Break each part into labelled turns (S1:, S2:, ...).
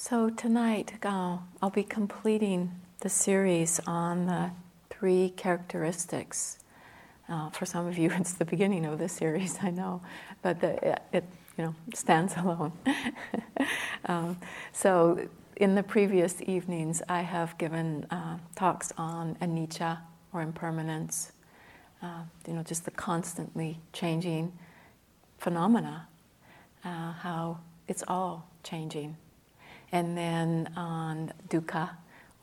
S1: So tonight uh, I'll be completing the series on the three characteristics. Uh, for some of you, it's the beginning of the series, I know, but the, it, it, you know stands alone. um, so in the previous evenings, I have given uh, talks on anicca or impermanence. Uh, you know, just the constantly changing phenomena, uh, how it's all changing and then on dukkha,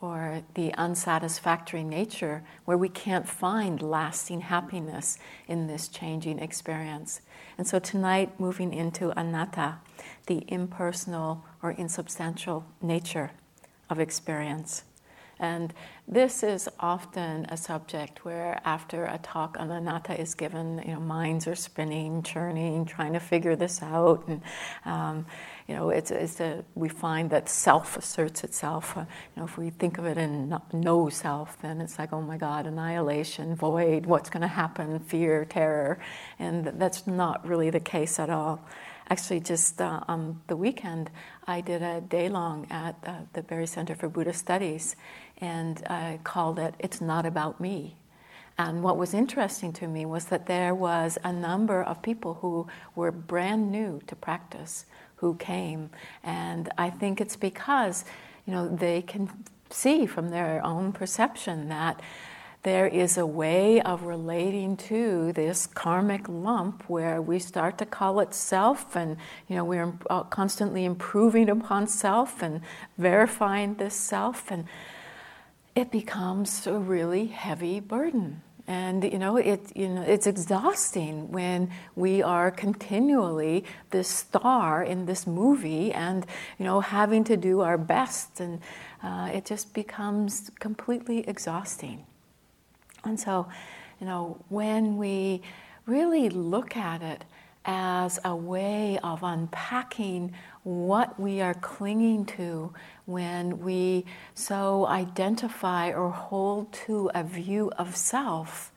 S1: or the unsatisfactory nature, where we can't find lasting happiness in this changing experience. And so tonight, moving into anatta, the impersonal or insubstantial nature of experience. And this is often a subject where, after a talk on anatta is given, you know, minds are spinning, churning, trying to figure this out. And, um, you know, it's, it's a, we find that self asserts itself. Uh, you know, if we think of it in no self, then it's like, oh my God, annihilation, void, what's going to happen, fear, terror. And that's not really the case at all. Actually, just uh, on the weekend, I did a day long at uh, the Barre Center for Buddhist Studies, and I called it It's Not About Me. And what was interesting to me was that there was a number of people who were brand new to practice who came. And I think it's because, you know, they can see from their own perception that there is a way of relating to this karmic lump where we start to call it self and you know we're uh, constantly improving upon self and verifying this self and it becomes a really heavy burden. And you know it you know it's exhausting when we are continually this star in this movie and you know having to do our best and uh, it just becomes completely exhausting and so, you know, when we really look at it as a way of unpacking what we are clinging to when we so identify or hold to a view of self,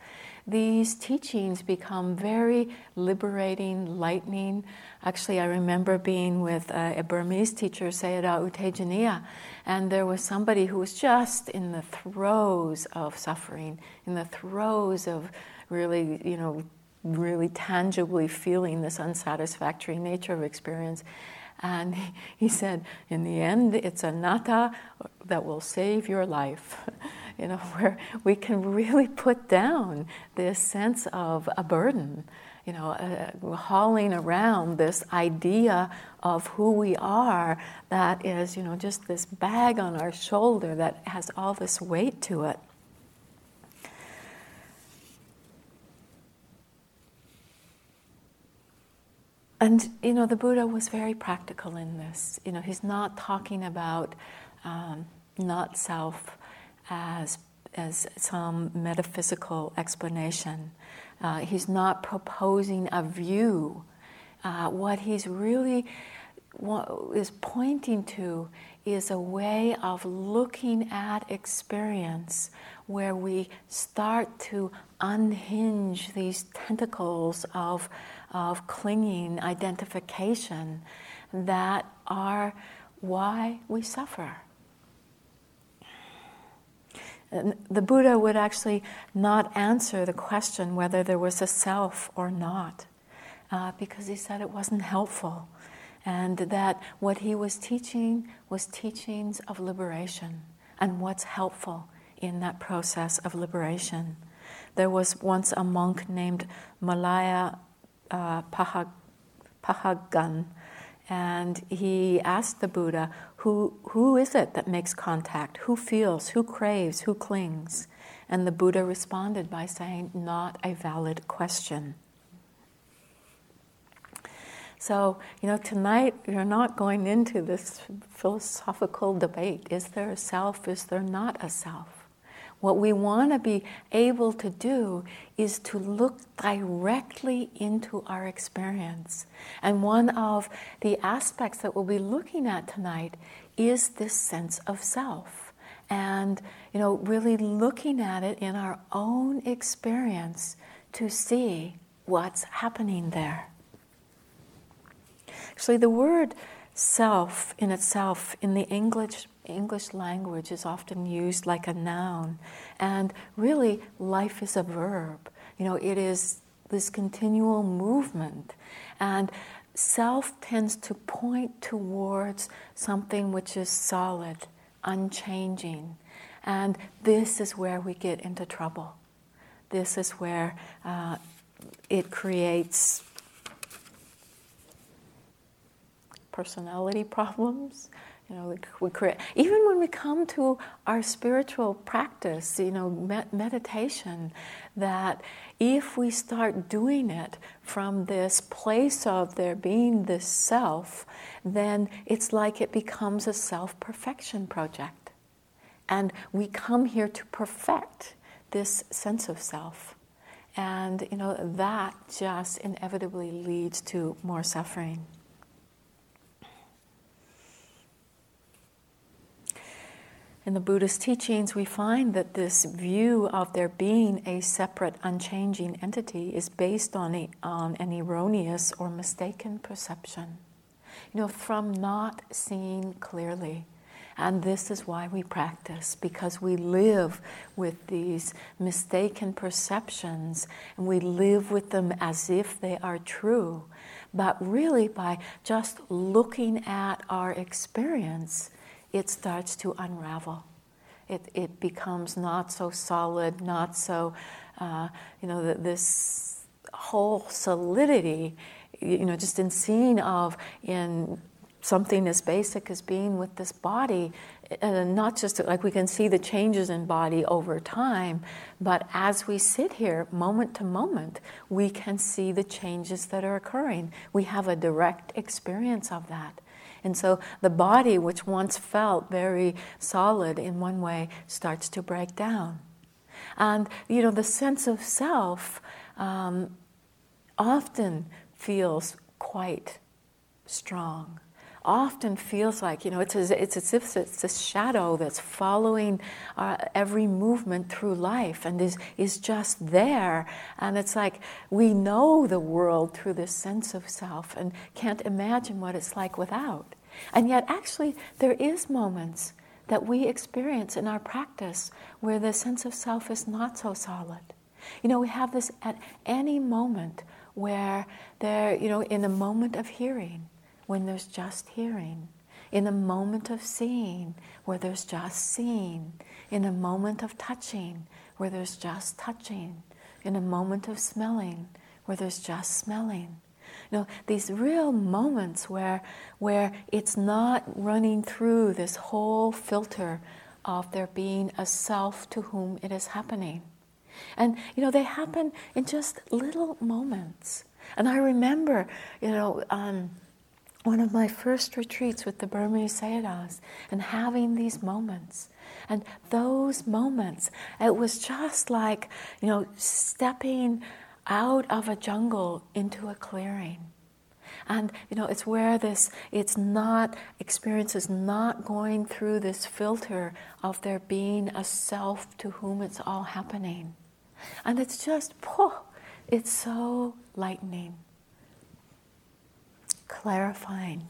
S1: these teachings become very liberating, lightening. Actually, I remember being with a, Burmese teacher, Sayadaw U Tejaniya, and there was somebody who was just in the throes of suffering, in the throes of really, you know, really tangibly feeling this unsatisfactory nature of experience. And he, he said, in the end, it's anatta that will save your life. you know, where we can really put down this sense of a burden, you know, uh, hauling around this idea of who we are that is, you know, just this bag on our shoulder that has all this weight to it. And you know, the Buddha was very practical in this. You know, he's not talking about um, not self as, as some metaphysical explanation. Uh, he's not proposing a view. Uh, what he's really what is pointing to is a way of looking at experience where we start to unhinge these tentacles of, of clinging identification that are why we suffer. The Buddha would actually not answer the question whether there was a self or not, uh, because he said it wasn't helpful, and that what he was teaching was teachings of liberation and what's helpful in that process of liberation. There was once a monk named Moliya uh, Pahag- Pahagan and he asked the Buddha, who, who is it that makes contact? Who feels? Who craves? Who clings? And the Buddha responded by saying, Not a valid question. So, you know, tonight you're not going into this philosophical debate. Is there a self? Is there not a self? What we want to be able to do is to look directly into our experience. And one of the aspects that we'll be looking at tonight is this sense of self. And, you know, really looking at it in our own experience to see what's happening there. Actually, the word self in itself in the English English language is often used like a noun, and really life is a verb. You know, it is this continual movement, and self tends to point towards something which is solid, unchanging, and this is where we get into trouble. This is where uh, it creates personality problems. You know, we create, even when we come to our spiritual practice, you know, med- meditation, that if we start doing it from this place of there being this self, then it's like it becomes a self perfection project. And we come here to perfect this sense of self. And, you know, that just inevitably leads to more suffering. In the Buddhist teachings, we find that this view of there being a separate, unchanging entity is based on, a, on an erroneous or mistaken perception. You know, from not seeing clearly. And this is why we practice, because we live with these mistaken perceptions and we live with them as if they are true. But really, by just looking at our experience, it starts to unravel. It, it becomes not so solid, not so, uh, you know, this whole solidity, you know, just in seeing of in something as basic as being with this body, and not just like we can see the changes in body over time, but as we sit here moment to moment, we can see the changes that are occurring. We have a direct experience of that. And so the body, which once felt very solid in one way, starts to break down. And, you know, the sense of self um, often feels quite strong. Often feels like, you know, it's as, it's as if it's a shadow that's following uh, every movement through life and is, is just there. And it's like we know the world through this sense of self and can't imagine what it's like without. And yet, actually, there is moments that we experience in our practice where the sense of self is not so solid. You know, we have this at any moment where there, you know, in a moment of hearing, when there's just hearing, in a moment of seeing, where there's just seeing, in a moment of touching, where there's just touching, in a moment of smelling, where there's just smelling. You know, these real moments where, where it's not running through this whole filter of there being a self to whom it is happening. And, you know, they happen in just little moments. And I remember, you know, um, one of my first retreats with the Burmese Sayadaws and having these moments. And those moments, it was just like, you know, stepping out of a jungle into a clearing. And you know, it's where this it's not experience is not going through this filter of there being a self to whom it's all happening. And it's just oh, it's so lightening, clarifying.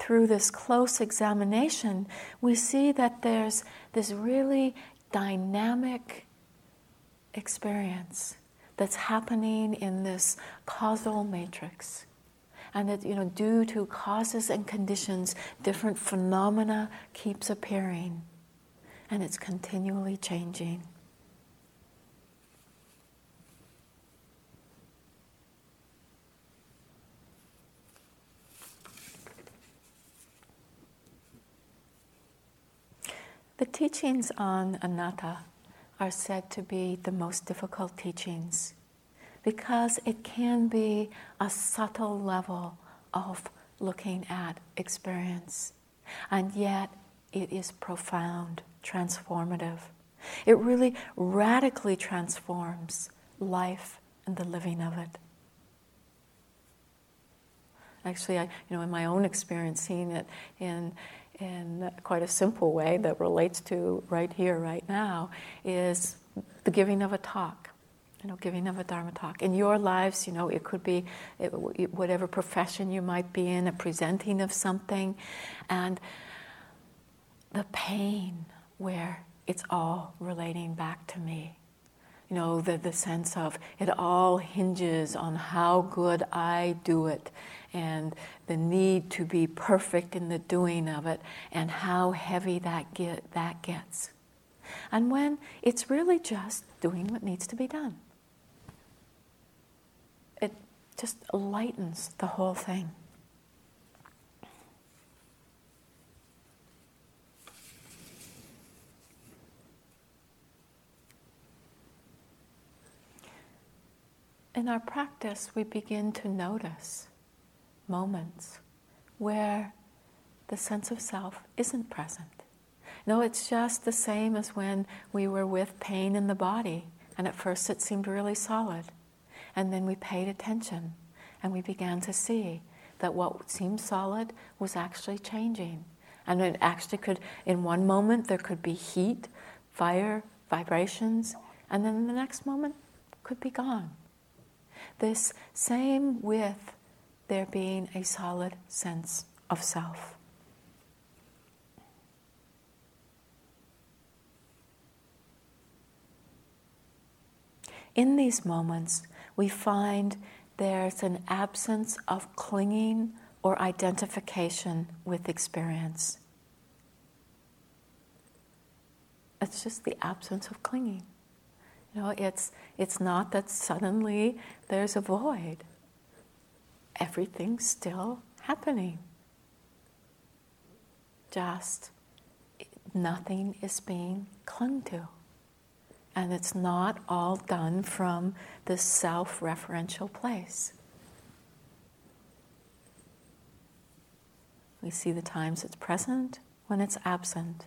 S1: Through this close examination, we see that there's this really dynamic experience that's happening in this causal matrix. And that, you know, due to causes and conditions, different phenomena keeps appearing. And it's continually changing. The teachings on anatta are said to be the most difficult teachings because it can be a subtle level of looking at experience, and yet it is profound, transformative. It really radically transforms life and the living of it. Actually, I, you know, in my own experience, seeing it in in quite a simple way that relates to right here, right now, is the giving of a talk. you know, giving of a Dharma talk. In your lives, you know, it could be it, whatever profession you might be in, a presenting of something, and the pain where it's all relating back to me. You know, the, the sense of it all hinges on how good I do it and the need to be perfect in the doing of it and how heavy that, get, that gets. And when it's really just doing what needs to be done, it just lightens the whole thing. In our practice, we begin to notice moments where the sense of self isn't present. No, it's just the same as when we were with pain in the body, and at first it seemed really solid. And then we paid attention, and we began to see that what seemed solid was actually changing. And it actually could, in one moment, there could be heat, fire, vibrations, and then the next moment, could be gone. This same with there being a solid sense of self. in these moments, we find there's an absence of clinging or identification with experience. It's just the absence of clinging. You know, it's, it's not that suddenly there's a void. Everything's still happening. Just nothing is being clung to. And it's not all done from this self referential place. We see the times it's present when it's absent.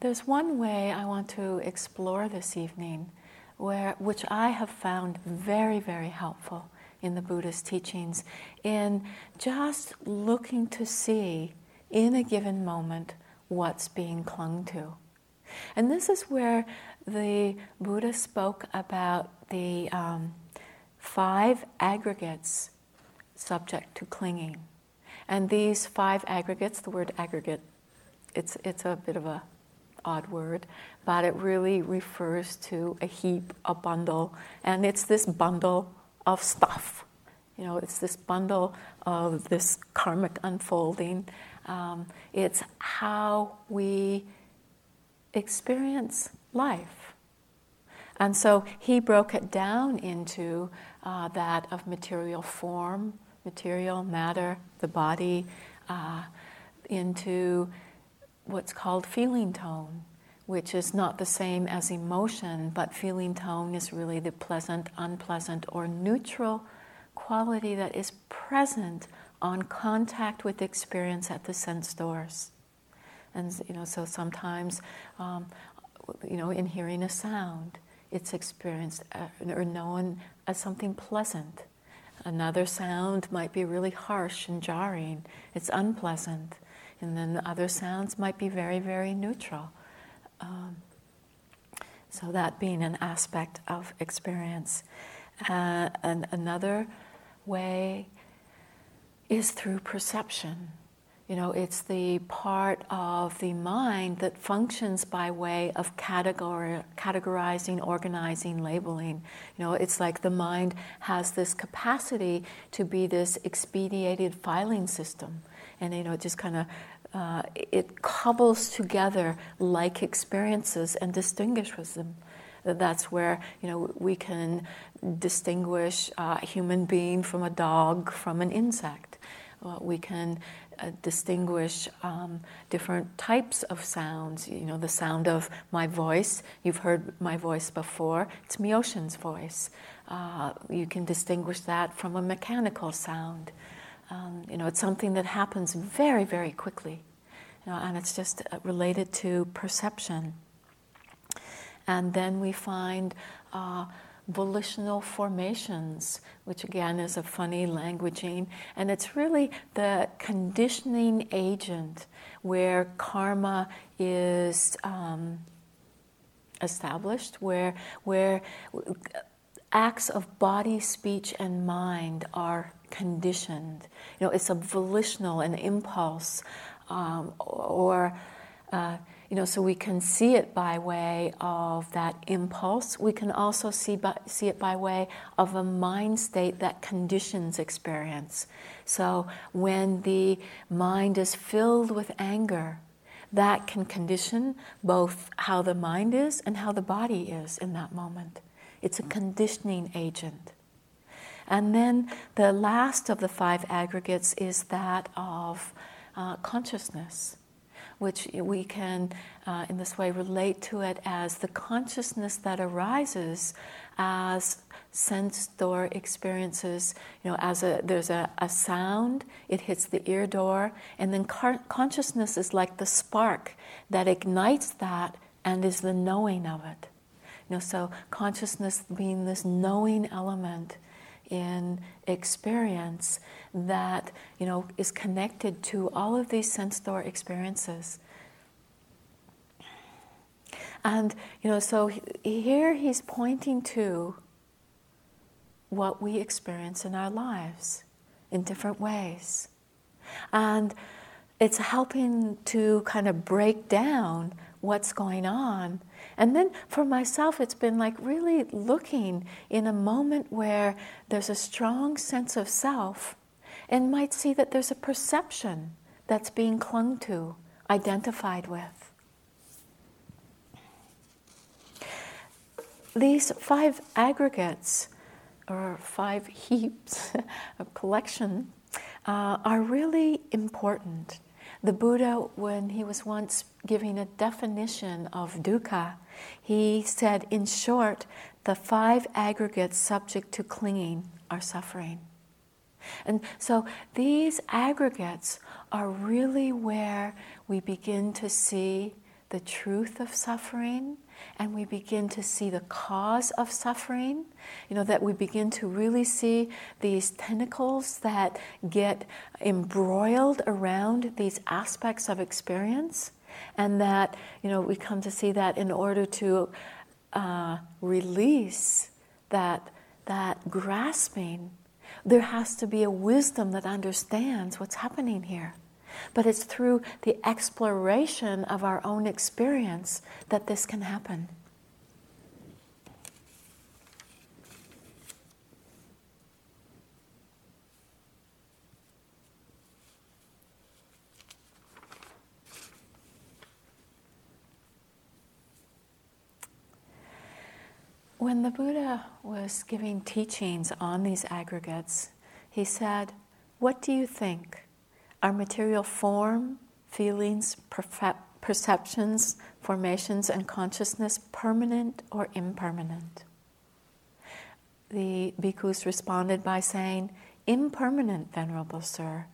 S1: There's one way I want to explore this evening, where, which I have found very, very helpful in the Buddhist teachings, in just looking to see in a given moment what's being clung to. And this is where the Buddha spoke about the um, five aggregates subject to clinging. And these five aggregates, the word aggregate, it's, it's a bit of a odd word, but it really refers to a heap, a bundle, and it's this bundle of stuff. You know, it's this bundle of this karmic unfolding um, it's how we experience life. And so he broke it down into uh, that of material form, material matter, the body, uh, into what's called feeling tone, which is not the same as emotion, but feeling tone is really the pleasant, unpleasant, or neutral quality that is present on contact with experience at the sense doors. And you know, so sometimes, um, you know, in hearing a sound, it's experienced uh, or known as something pleasant. Another sound might be really harsh and jarring. It's unpleasant. And then other sounds might be very, very neutral. Um, so that being an aspect of experience. Uh, and another way is through perception. You know, it's the part of the mind that functions by way of categori- categorizing, organizing, labeling. You know, it's like the mind has this capacity to be this expedited filing system. And, you know, it just kind of uh, it cobbles together like experiences and distinguishes them. That's where you know we can distinguish a human being from a dog from an insect uh, we can uh, distinguish um, different types of sounds. You know, the sound of my voice, you've heard my voice before, it's Myoshin's voice. Uh, you can distinguish that from a mechanical sound. Um, you know, it's something that happens very, very quickly. You know, and it's just uh, related to perception. And then we find uh, volitional formations, which again is a funny languaging, and it's really the conditioning agent where karma is um, established where, where acts of body, speech, and mind are conditioned. You know, it's a volitional, an impulse, um, or uh, you know, so we can see it by way of that impulse. We can also see by, see it by way of a mind state that conditions experience. So when the mind is filled with anger, that can condition both how the mind is and how the body is in that moment. It's a conditioning agent. And then the last of the five aggregates is that of uh, consciousness, which we can, uh, in this way, relate to it as the consciousness that arises as sense door experiences. You know, as a there's a, a sound, it hits the ear door, and then car- consciousness is like the spark that ignites that and is the knowing of it. You know, so consciousness being this knowing element in experience that you know is connected to all of these sense door experiences. And you know, so here he's pointing to what we experience in our lives in different ways. And it's helping to kind of break down what's going on. And then for myself, it's been like really looking in a moment where there's a strong sense of self and might see that there's a perception that's being clung to, identified with. These five aggregates or five heaps of collection uh, are really important the Buddha, when he was once giving a definition of dukkha, he said, in short, the five aggregates subject to clinging are suffering. And so these aggregates are really where we begin to see the truth of suffering and we begin to see the cause of suffering, you know, that we begin to really see these tentacles that get embroiled around these aspects of experience, and that, you know, we come to see that in order to uh, release that, that grasping, there has to be a wisdom that understands what's happening here but it's through the exploration of our own experience that this can happen. When the Buddha was giving teachings on these aggregates, he said, What do you think? Our material form, feelings, perceptions, formations, and consciousness permanent or impermanent? The bhikkhus responded by saying, Impermanent, Venerable Sir.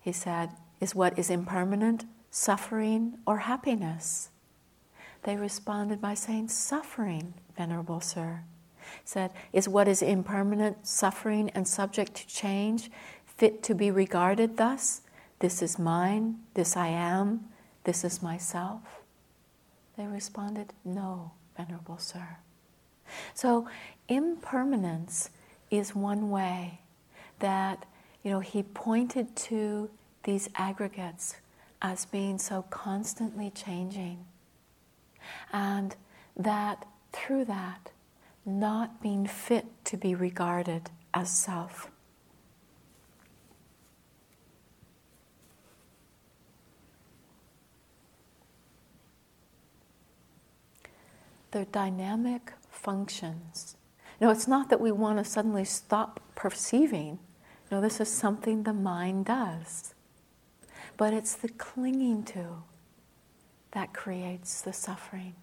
S1: He said, Is what is impermanent suffering or happiness? They responded by saying, Suffering, Venerable Sir. Said, Is what is impermanent suffering and subject to change? fit to be regarded thus? This is mine, this I am, this is myself? They responded, No, Venerable Sir. So, impermanence is one way that, you know, he pointed to these aggregates as being so constantly changing. And that through that, not being fit to be regarded as self. They're dynamic functions. No, it's not that we want to suddenly stop perceiving. No, this is something the mind does. But it's the clinging to that creates the suffering.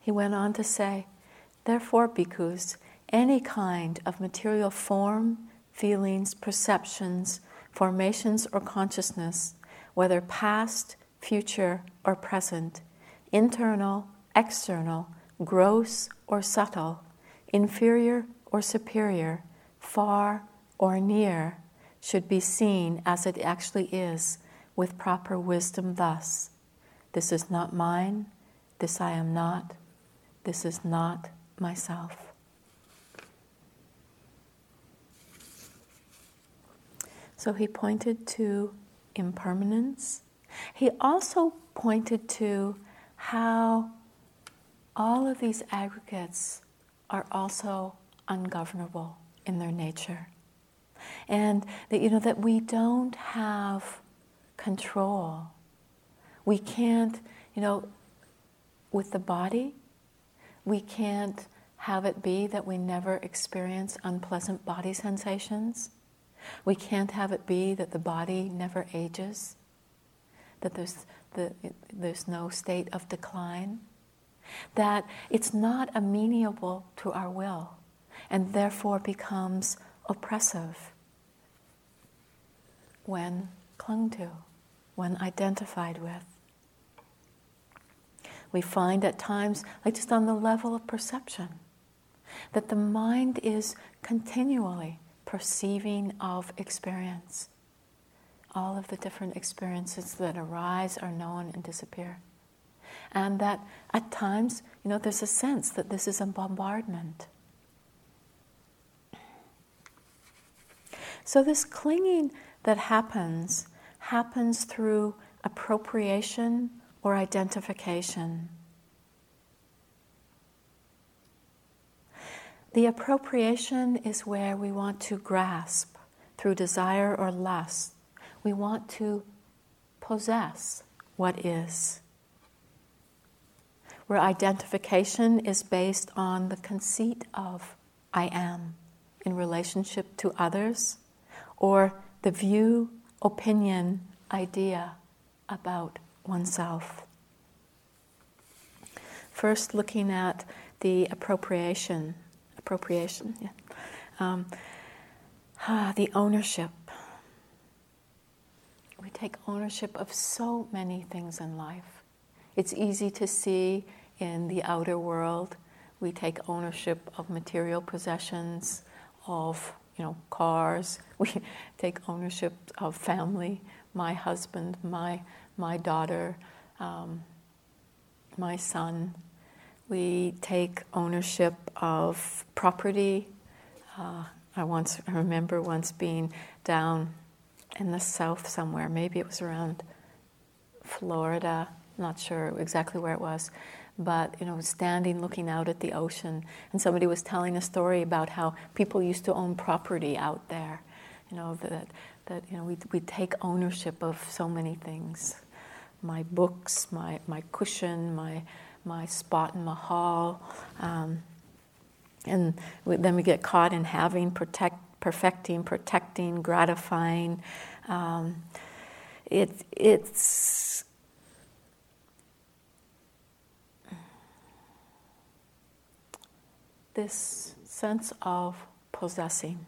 S1: He went on to say, Therefore, bhikkhus, any kind of material form, feelings, perceptions, formations, or consciousness, whether past, future, or present, internal, external, gross or subtle, inferior or superior, far or near should be seen as it actually is with proper wisdom thus This is not mine, this I am not, this is not myself. So he pointed to impermanence. He also pointed to how all of these aggregates are also ungovernable in their nature. And that, you know, that we don't have control. We can't, you know, with the body, we can't have it be that we never experience unpleasant body sensations. We can't have it be that the body never ages, that there's, the, there's no state of decline, that it's not amenable to our will and therefore becomes oppressive when clung to, when identified with. We find at times, like just on the level of perception, that the mind is continually perceiving of experience. All of the different experiences that arise are known and disappear. And that at times, you know, there's a sense that this is a bombardment. So, this clinging that happens happens through appropriation or identification. The appropriation is where we want to grasp through desire or lust. We want to possess what is. Where identification is based on the conceit of I am in relationship to others, or the view, opinion, idea about oneself. First, looking at the appropriation appropriation, yeah. Um, ah, the ownership. We take ownership of so many things in life. It's easy to see in the outer world. We take ownership of material possessions, of you know cars. We take ownership of family. My husband, my my daughter, um, my son, we take ownership of property. Uh, I once I remember once being down in the south somewhere. Maybe it was around Florida. Not sure exactly where it was, but you know, standing looking out at the ocean, and somebody was telling a story about how people used to own property out there. You know that that you know we we take ownership of so many things. My books, my my cushion, my my spot in the hall. Um, and we, then we get caught in having, protect, perfecting, protecting, gratifying. Um, it, it's this sense of possessing.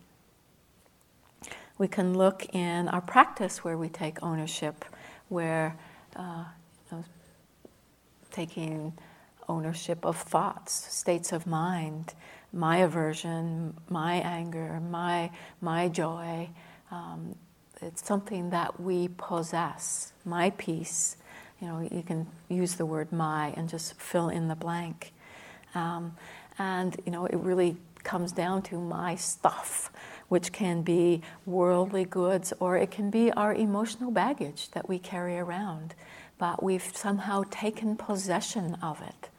S1: We can look in our practice where we take ownership, where uh, taking ownership of thoughts, states of mind, my aversion, my anger, my, my joy. Um, it's something that we possess. My peace, you know, you can use the word my and just fill in the blank. Um, and, you know, it really comes down to my stuff, which can be worldly goods or it can be our emotional baggage that we carry around but we've somehow taken possession of it.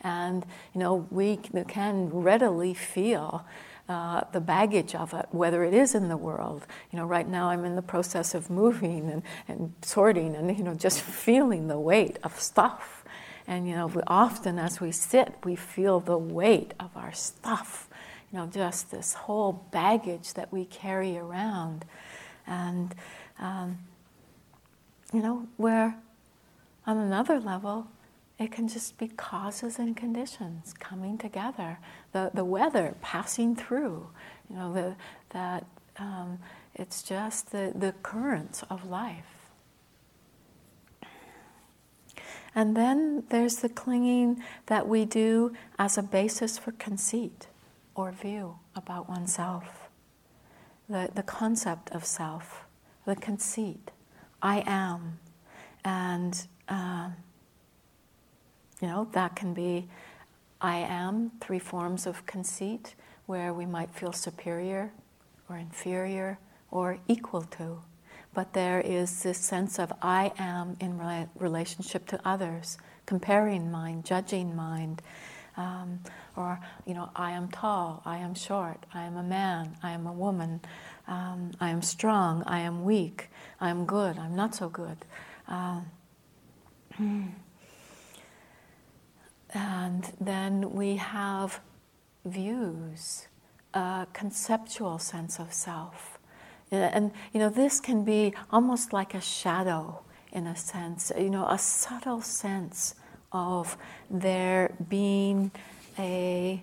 S1: And, you know, we can readily feel uh, the baggage of it, whether it is in the world. You know, right now I'm in the process of moving and, and sorting and, you know, just feeling the weight of stuff. And, you know, we, often as we sit, we feel the weight of our stuff. You know, just this whole baggage that we carry around. And, um, you know, where on another level, it can just be causes and conditions coming together. The, the weather passing through, you know, the, that um, it's just the, the currents of life. And then there's the clinging that we do as a basis for conceit or view about oneself. the, the concept of self, the conceit. I am. And, uh, you know, that can be I am, three forms of conceit, where we might feel superior or inferior or equal to. But there is this sense of I am in relationship to others, comparing mind, judging mind. Um, or, you know, I am tall, I am short, I am a man, I am a woman, um, I am strong, I am weak, I am good, I'm not so good. Uh, and then we have views, a conceptual sense of self. And, you know, this can be almost like a shadow in a sense, you know, a subtle sense of there being a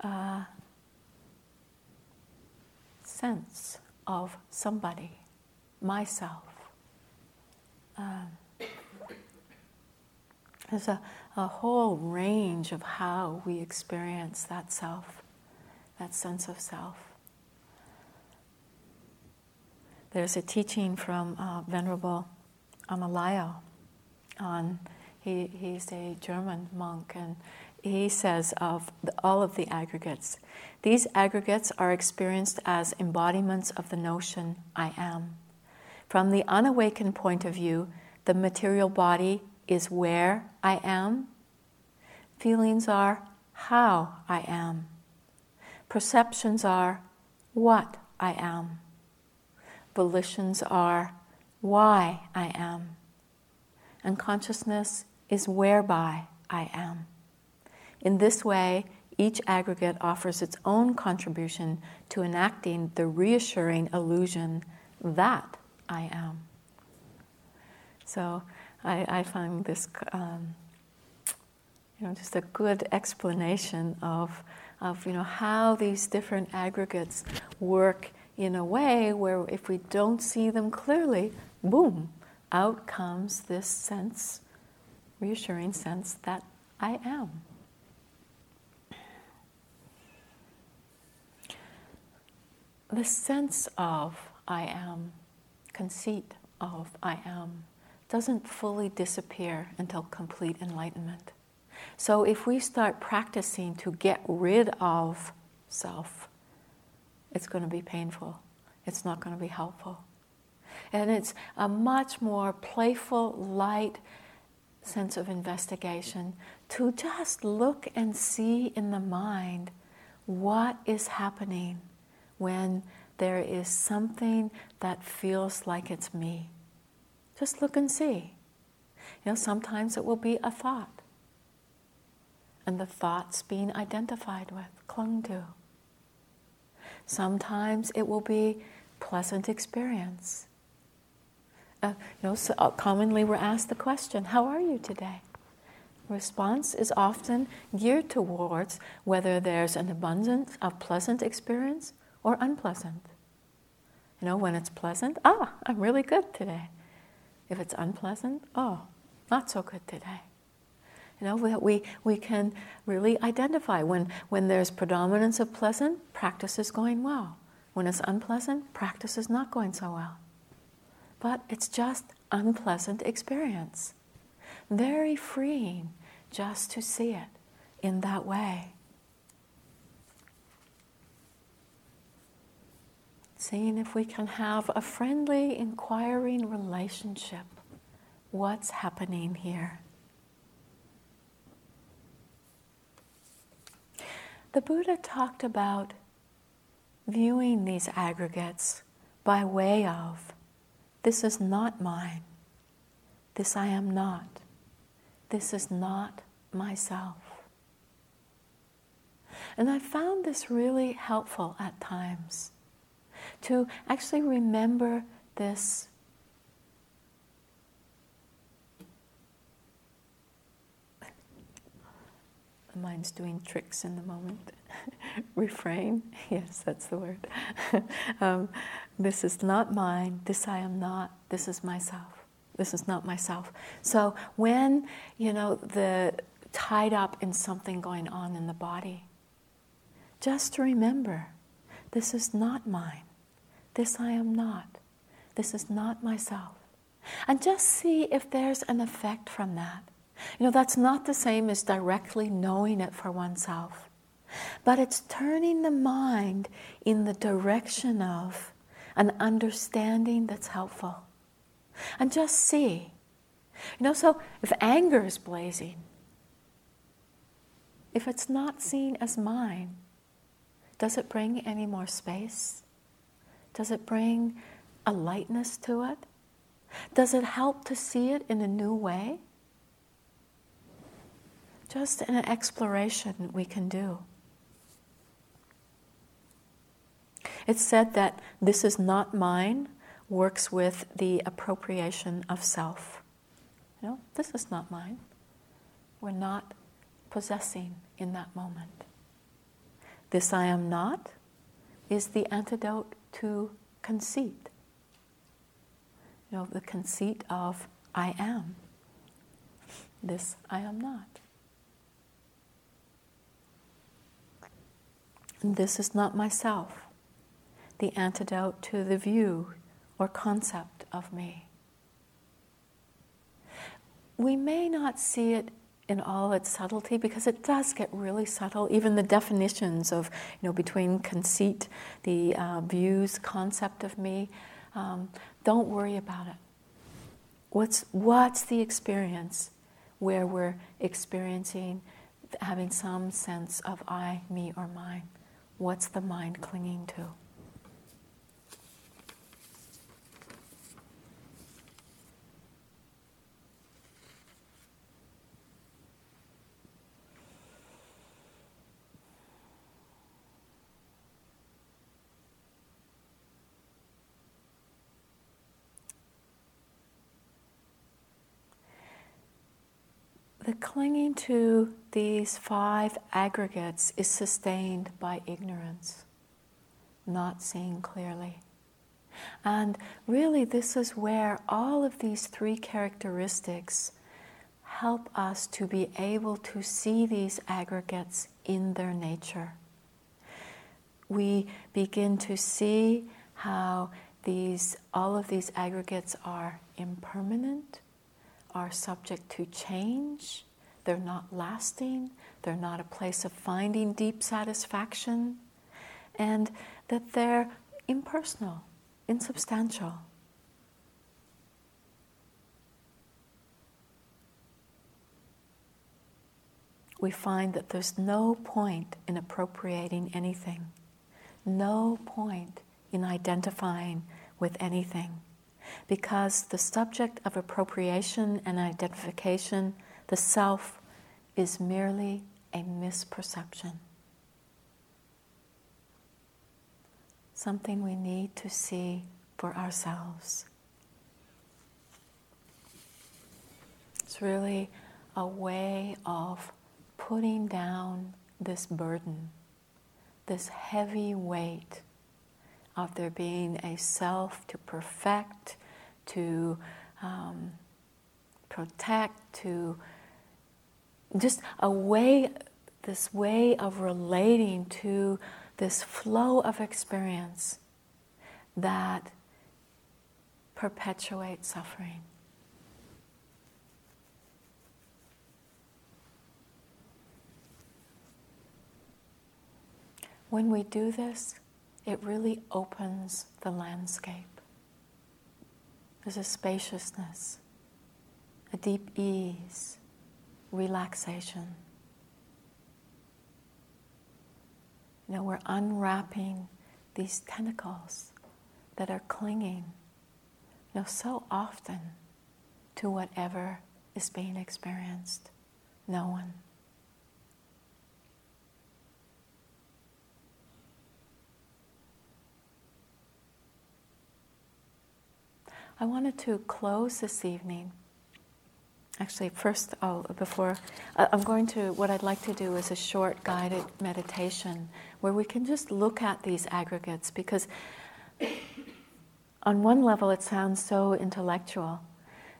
S1: uh, sense of somebody, myself. Um, there's a, a whole range of how we experience that self, that sense of self. There's a teaching from uh, Venerable Analayo on, he, he's a German monk, and he says of the, all of the aggregates, these aggregates are experienced as embodiments of the notion I am. From the unawakened point of view, the material body is where I am. Feelings are how I am. Perceptions are what I am. Volitions are why I am. And consciousness is whereby I am. In this way, each aggregate offers its own contribution to enacting the reassuring illusion that I am. So I, I find this, um, you know, just a good explanation of, of, you know, how these different aggregates work in a way where if we don't see them clearly, boom, out comes this sense, reassuring sense that I am. The sense of I am, conceit of I am, doesn't fully disappear until complete enlightenment. So if we start practicing to get rid of self, it's going to be painful. It's not going to be helpful. And it's a much more playful, light sense of investigation to just look and see in the mind what is happening when there is something that feels like it's me. Just look and see. You know, sometimes it will be a thought, and the thought's being identified with, clung to. Sometimes it will be pleasant experience. Uh, you know, so uh, commonly we're asked the question, "How are you today?" Response is often geared towards whether there's an abundance of pleasant experience or unpleasant. You know, when it's pleasant, ah, I'm really good today. If it's unpleasant, oh, not so good today. You know, we, we can really identify when, when there's predominance of pleasant, practice is going well. When it's unpleasant, practice is not going so well. But it's just unpleasant experience. Very freeing just to see it in that way. seeing if we can have a friendly, inquiring relationship. What's happening here? The Buddha talked about viewing these aggregates by way of this is not mine, this I am not, this is not myself. And I found this really helpful at times to actually remember this. The mind's doing tricks in the moment. Refrain, yes, that's the word. um, this is not mine, this I am not, this is myself. This is not myself. So when, you know, the tied up in something going on in the body, just remember this is not mine. This I am not. This is not myself. And just see if there's an effect from that. You know, that's not the same as directly knowing it for oneself, but it's turning the mind in the direction of an understanding that's helpful. And just see. You know, so if anger is blazing, if it's not seen as mine, does it bring any more space? Does it bring a lightness to it? Does it help to see it in a new way? Just an exploration we can do. It's said that this is not mine works with the appropriation of self. You know, this is not mine. We're not possessing in that moment. This I am not is the antidote to conceit. You know, the conceit of I am. This I am not. This is not myself. The antidote to the view or concept of me. We may not see it in all its subtlety because it does get really subtle. Even the definitions of, you know, between conceit, the uh, views, concept of me, um, don't worry about it. What's, what's the experience where we're experiencing having some sense of I, me, or mine? What's the mind clinging to? The clinging to these five aggregates is sustained by ignorance, not seeing clearly. And really, this is where all of these three characteristics help us to be able to see these aggregates in their nature. We begin to see how these, all of these aggregates are impermanent are subject to change, they're not lasting, they're not a place of finding deep satisfaction, and that they're impersonal, insubstantial. We find that there's no point in appropriating anything, no point in identifying with anything. Because the subject of appropriation and identification, the self, is merely a misperception. Something we need to see for ourselves. It's really a way of putting down this burden, this heavy weight of there being a self to perfect, to um, protect, to just a way, this way of relating to this flow of experience that perpetuates suffering. When we do this, it really opens the landscape. There's a spaciousness, a deep ease, relaxation. Know, we're unwrapping these tentacles that are clinging, you know, so often to whatever is being experienced. No one. I wanted to close this evening. Actually, first, before, I'm going to, what I'd like to do is a short guided meditation where we can just look at these aggregates because, on one level, it sounds so intellectual.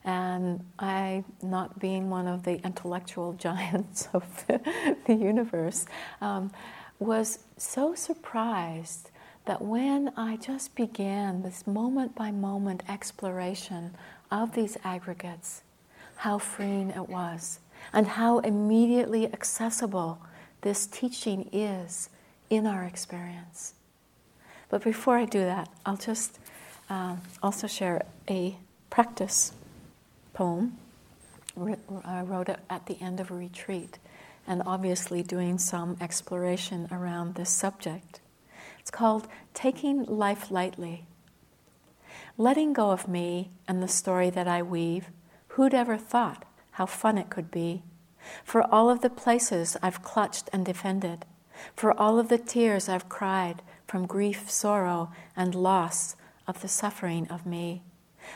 S1: And I, not being one of the intellectual giants of the, the universe, um, was so surprised that when I just began this moment by moment exploration of these aggregates, how freeing it was, and how immediately accessible this teaching is in our experience. But before I do that, I'll just uh, also share a practice poem. I wrote it at the end of a retreat, and obviously doing some exploration around this subject. It's called Taking Life Lightly. Letting go of me and the story that I weave, who'd ever thought how fun it could be? For all of the places I've clutched and defended, for all of the tears I've cried from grief, sorrow, and loss of the suffering of me.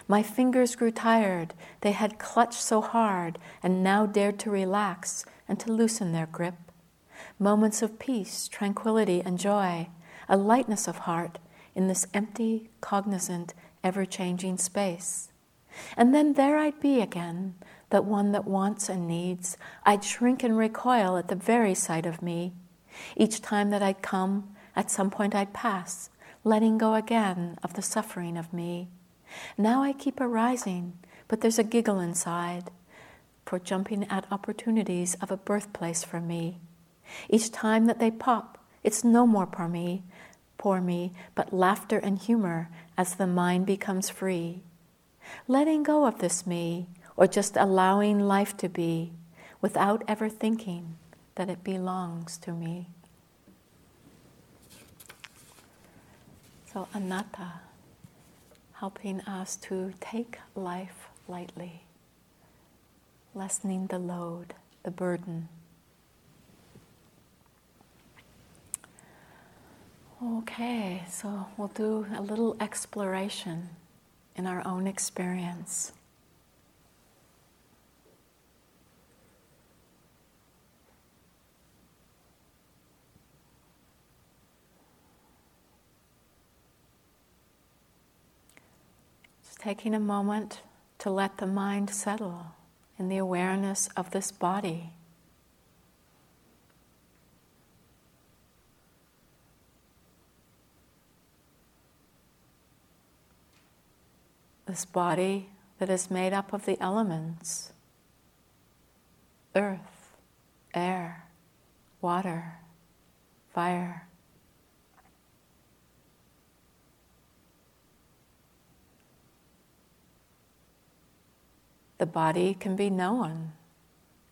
S1: My fingers grew tired, they had clutched so hard, and now dared to relax and to loosen their grip. Moments of peace, tranquility, and joy a lightness of heart in this empty, cognizant, ever changing space. And then there I'd be again, that one that wants and needs. I'd shrink and recoil at the very sight of me. Each time that I'd come, at some point I'd pass, letting go again of the suffering of me. Now I keep arising, but there's a giggle inside for jumping at opportunities of a birthplace for me. Each time that they pop, it's no more for me, poor me, but laughter and humor as the mind becomes free. Letting go of this me, or just allowing life to be without ever thinking that it belongs to me. So, anatta, helping us to take life lightly, lessening the load, the burden. Okay, so we'll do a little exploration in our own experience. Taking a moment to let the mind settle in the awareness of this body. This body that is made up of the elements earth, air, water, fire. The body can be known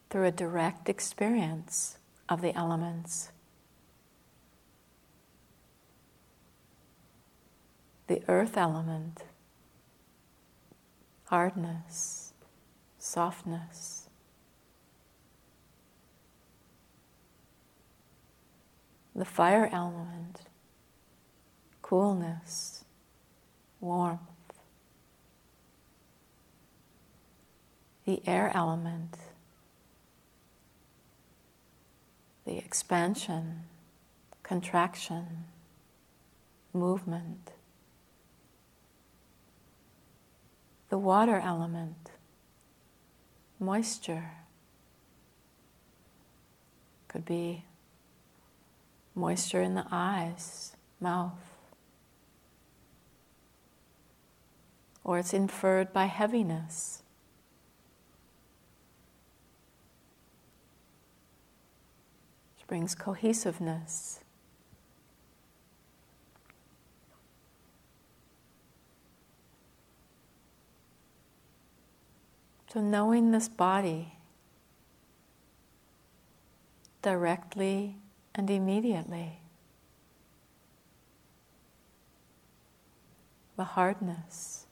S1: through a direct experience of the elements. The earth element hardness, softness. The fire element, coolness, warmth. The air element, the expansion, contraction, movement. The water element, moisture. Could be moisture in the eyes, mouth. Or it's inferred by heaviness. Which brings cohesiveness. So, knowing this body directly and immediately, the hardness,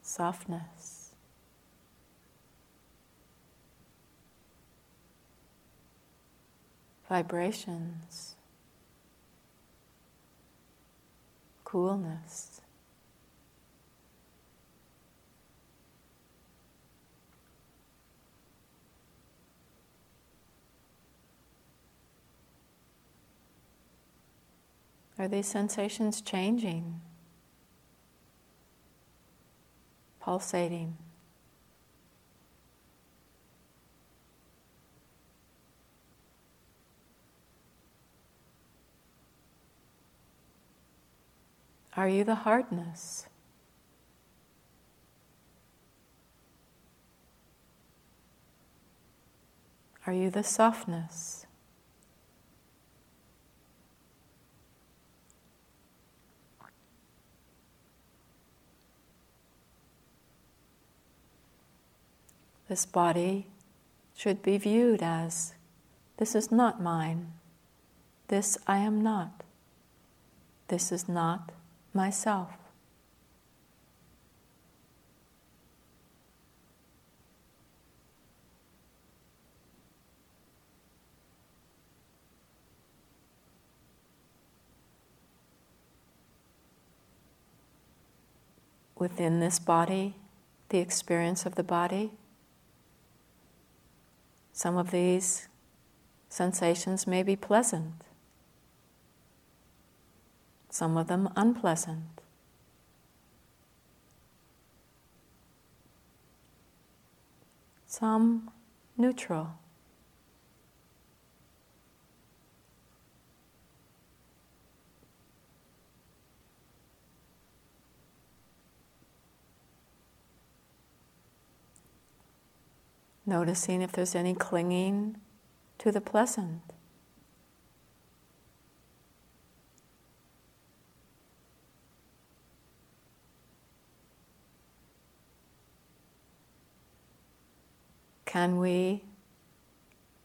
S1: softness. Vibrations, coolness. Are these sensations changing? Pulsating? Are you the hardness? Are you the softness? This body should be viewed as this is not mine, this I am not, this is not myself. Within this body, the experience of the body, some of these sensations may be pleasant, some of them unpleasant. Some neutral. Noticing if there's any clinging to the pleasant. Can we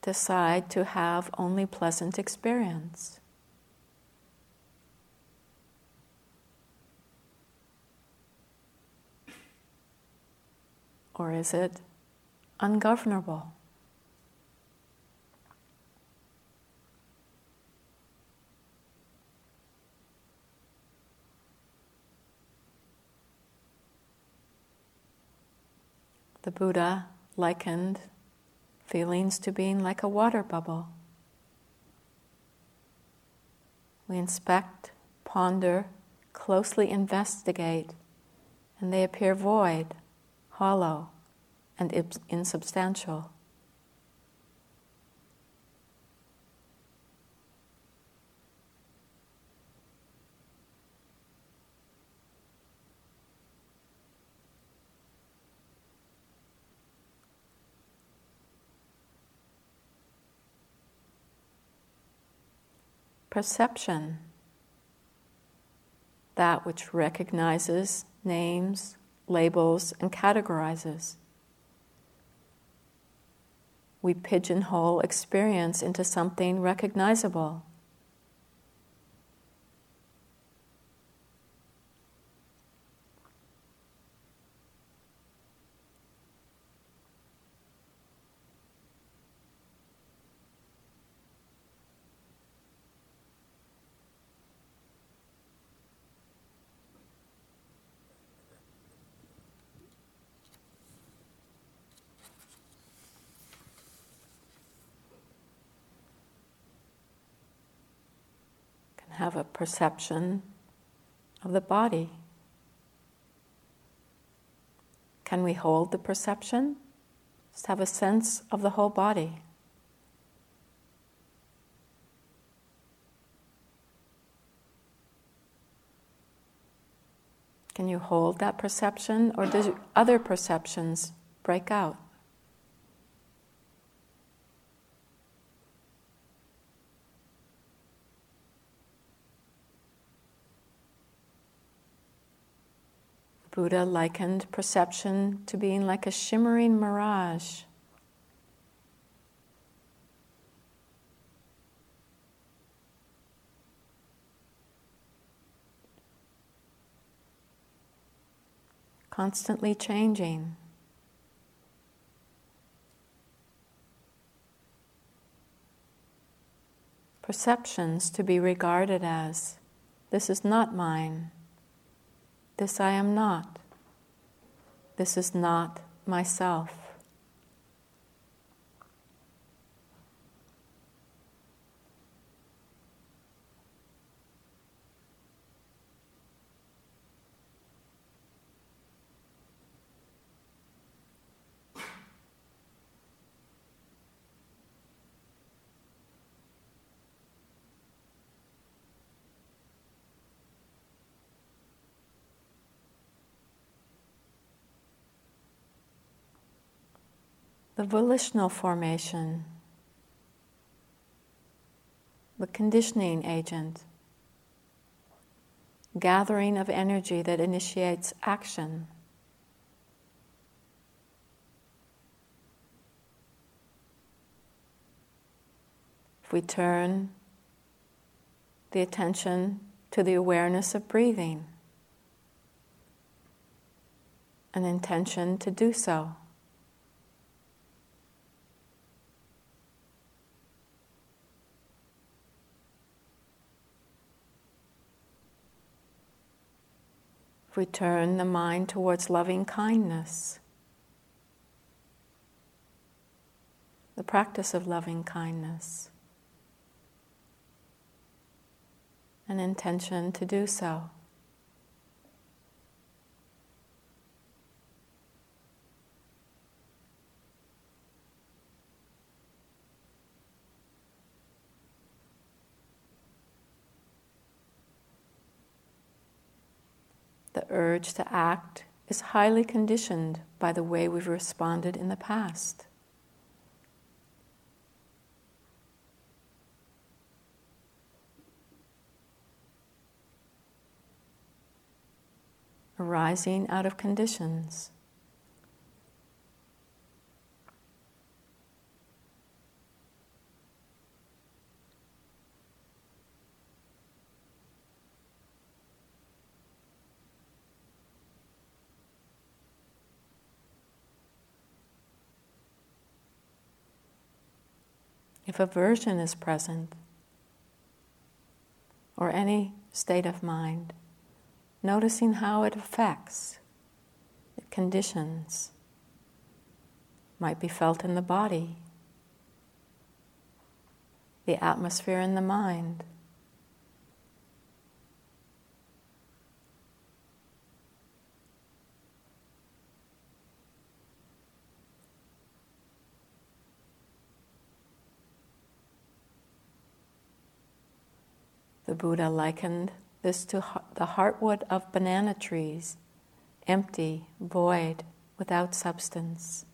S1: decide to have only pleasant experience? Or is it ungovernable. The Buddha likened feelings to being like a water bubble. We inspect, ponder, closely investigate, and they appear void, hollow, and insubstantial. Perception, that which recognizes, names, labels, and categorizes we pigeonhole experience into something recognizable. Have a perception of the body. Can we hold the perception? Just have a sense of the whole body. Can you hold that perception, or do other perceptions break out? Buddha likened perception to being like a shimmering mirage. Constantly changing. Perceptions to be regarded as this is not mine. This I am not. This is not myself. The volitional formation, the conditioning agent, gathering of energy that initiates action. If we turn the attention to the awareness of breathing, an intention to do so. We turn the mind towards loving kindness, the practice of loving kindness, an intention to do so. The urge to act is highly conditioned by the way we've responded in the past. Arising out of conditions. If aversion is present, or any state of mind, noticing how it affects, it conditions, might be felt in the body, the atmosphere in the mind. The Buddha likened this to the heartwood of banana trees, empty, void, without substance.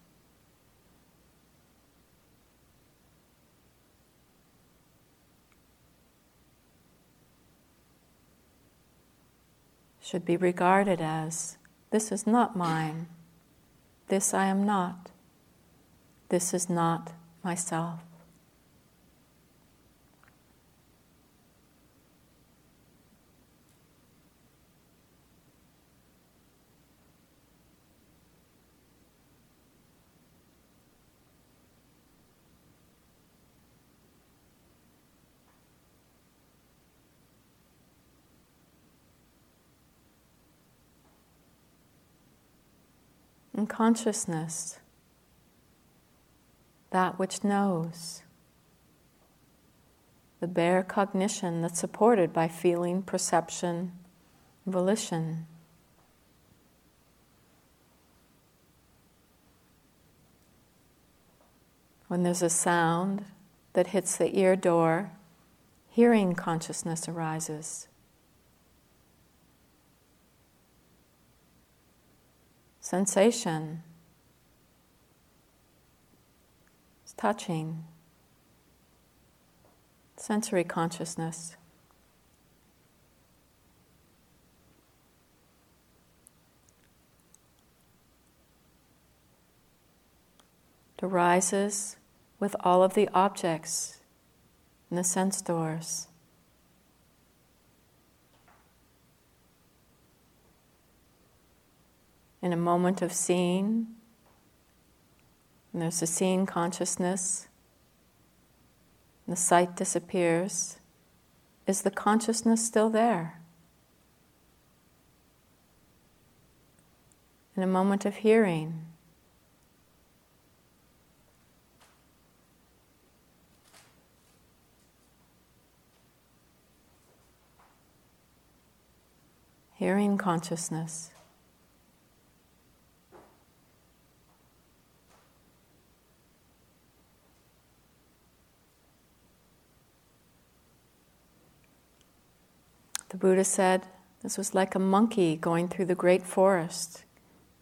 S1: Should be regarded as this is not mine, this I am not, this is not myself. And consciousness, that which knows, the bare cognition that's supported by feeling, perception, volition. When there's a sound that hits the ear door, hearing consciousness arises. Sensation. It's touching, sensory consciousness. It arises with all of the objects in the sense doors. In a moment of seeing, and there's a seeing consciousness, the sight disappears, is the consciousness still there? In a moment of hearing, hearing consciousness. Buddha said this was like a monkey going through the great forest,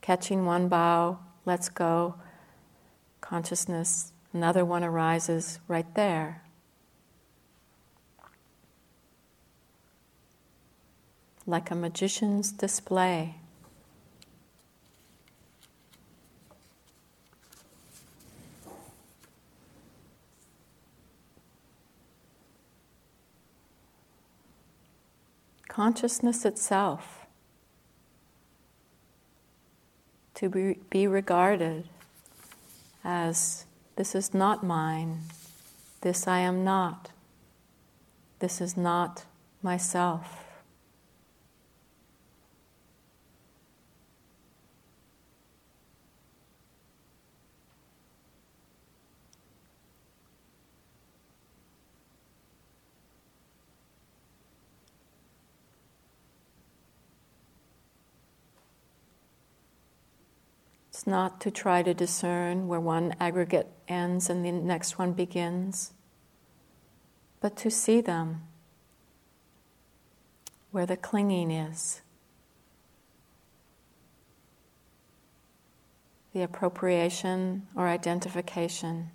S1: catching one bough, lets go, consciousness, another one arises right there. Like a magician's display. Consciousness itself to be, be regarded as this is not mine, this I am not, this is not myself. It's not to try to discern where one aggregate ends and the next one begins, but to see them where the clinging is, the appropriation or identification.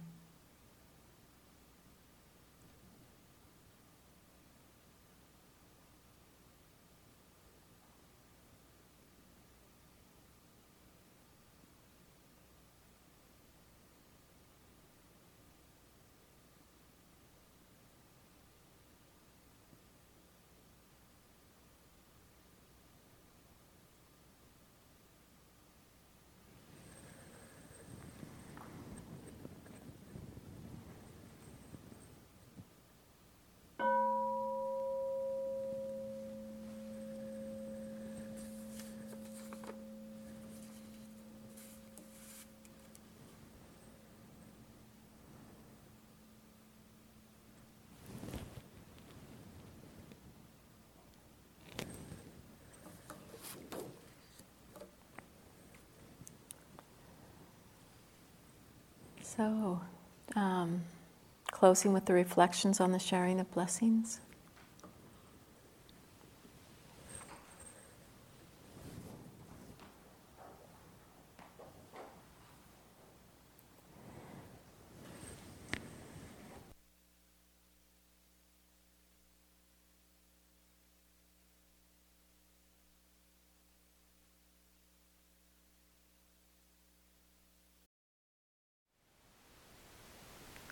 S1: So, um, closing with the reflections on the sharing of blessings.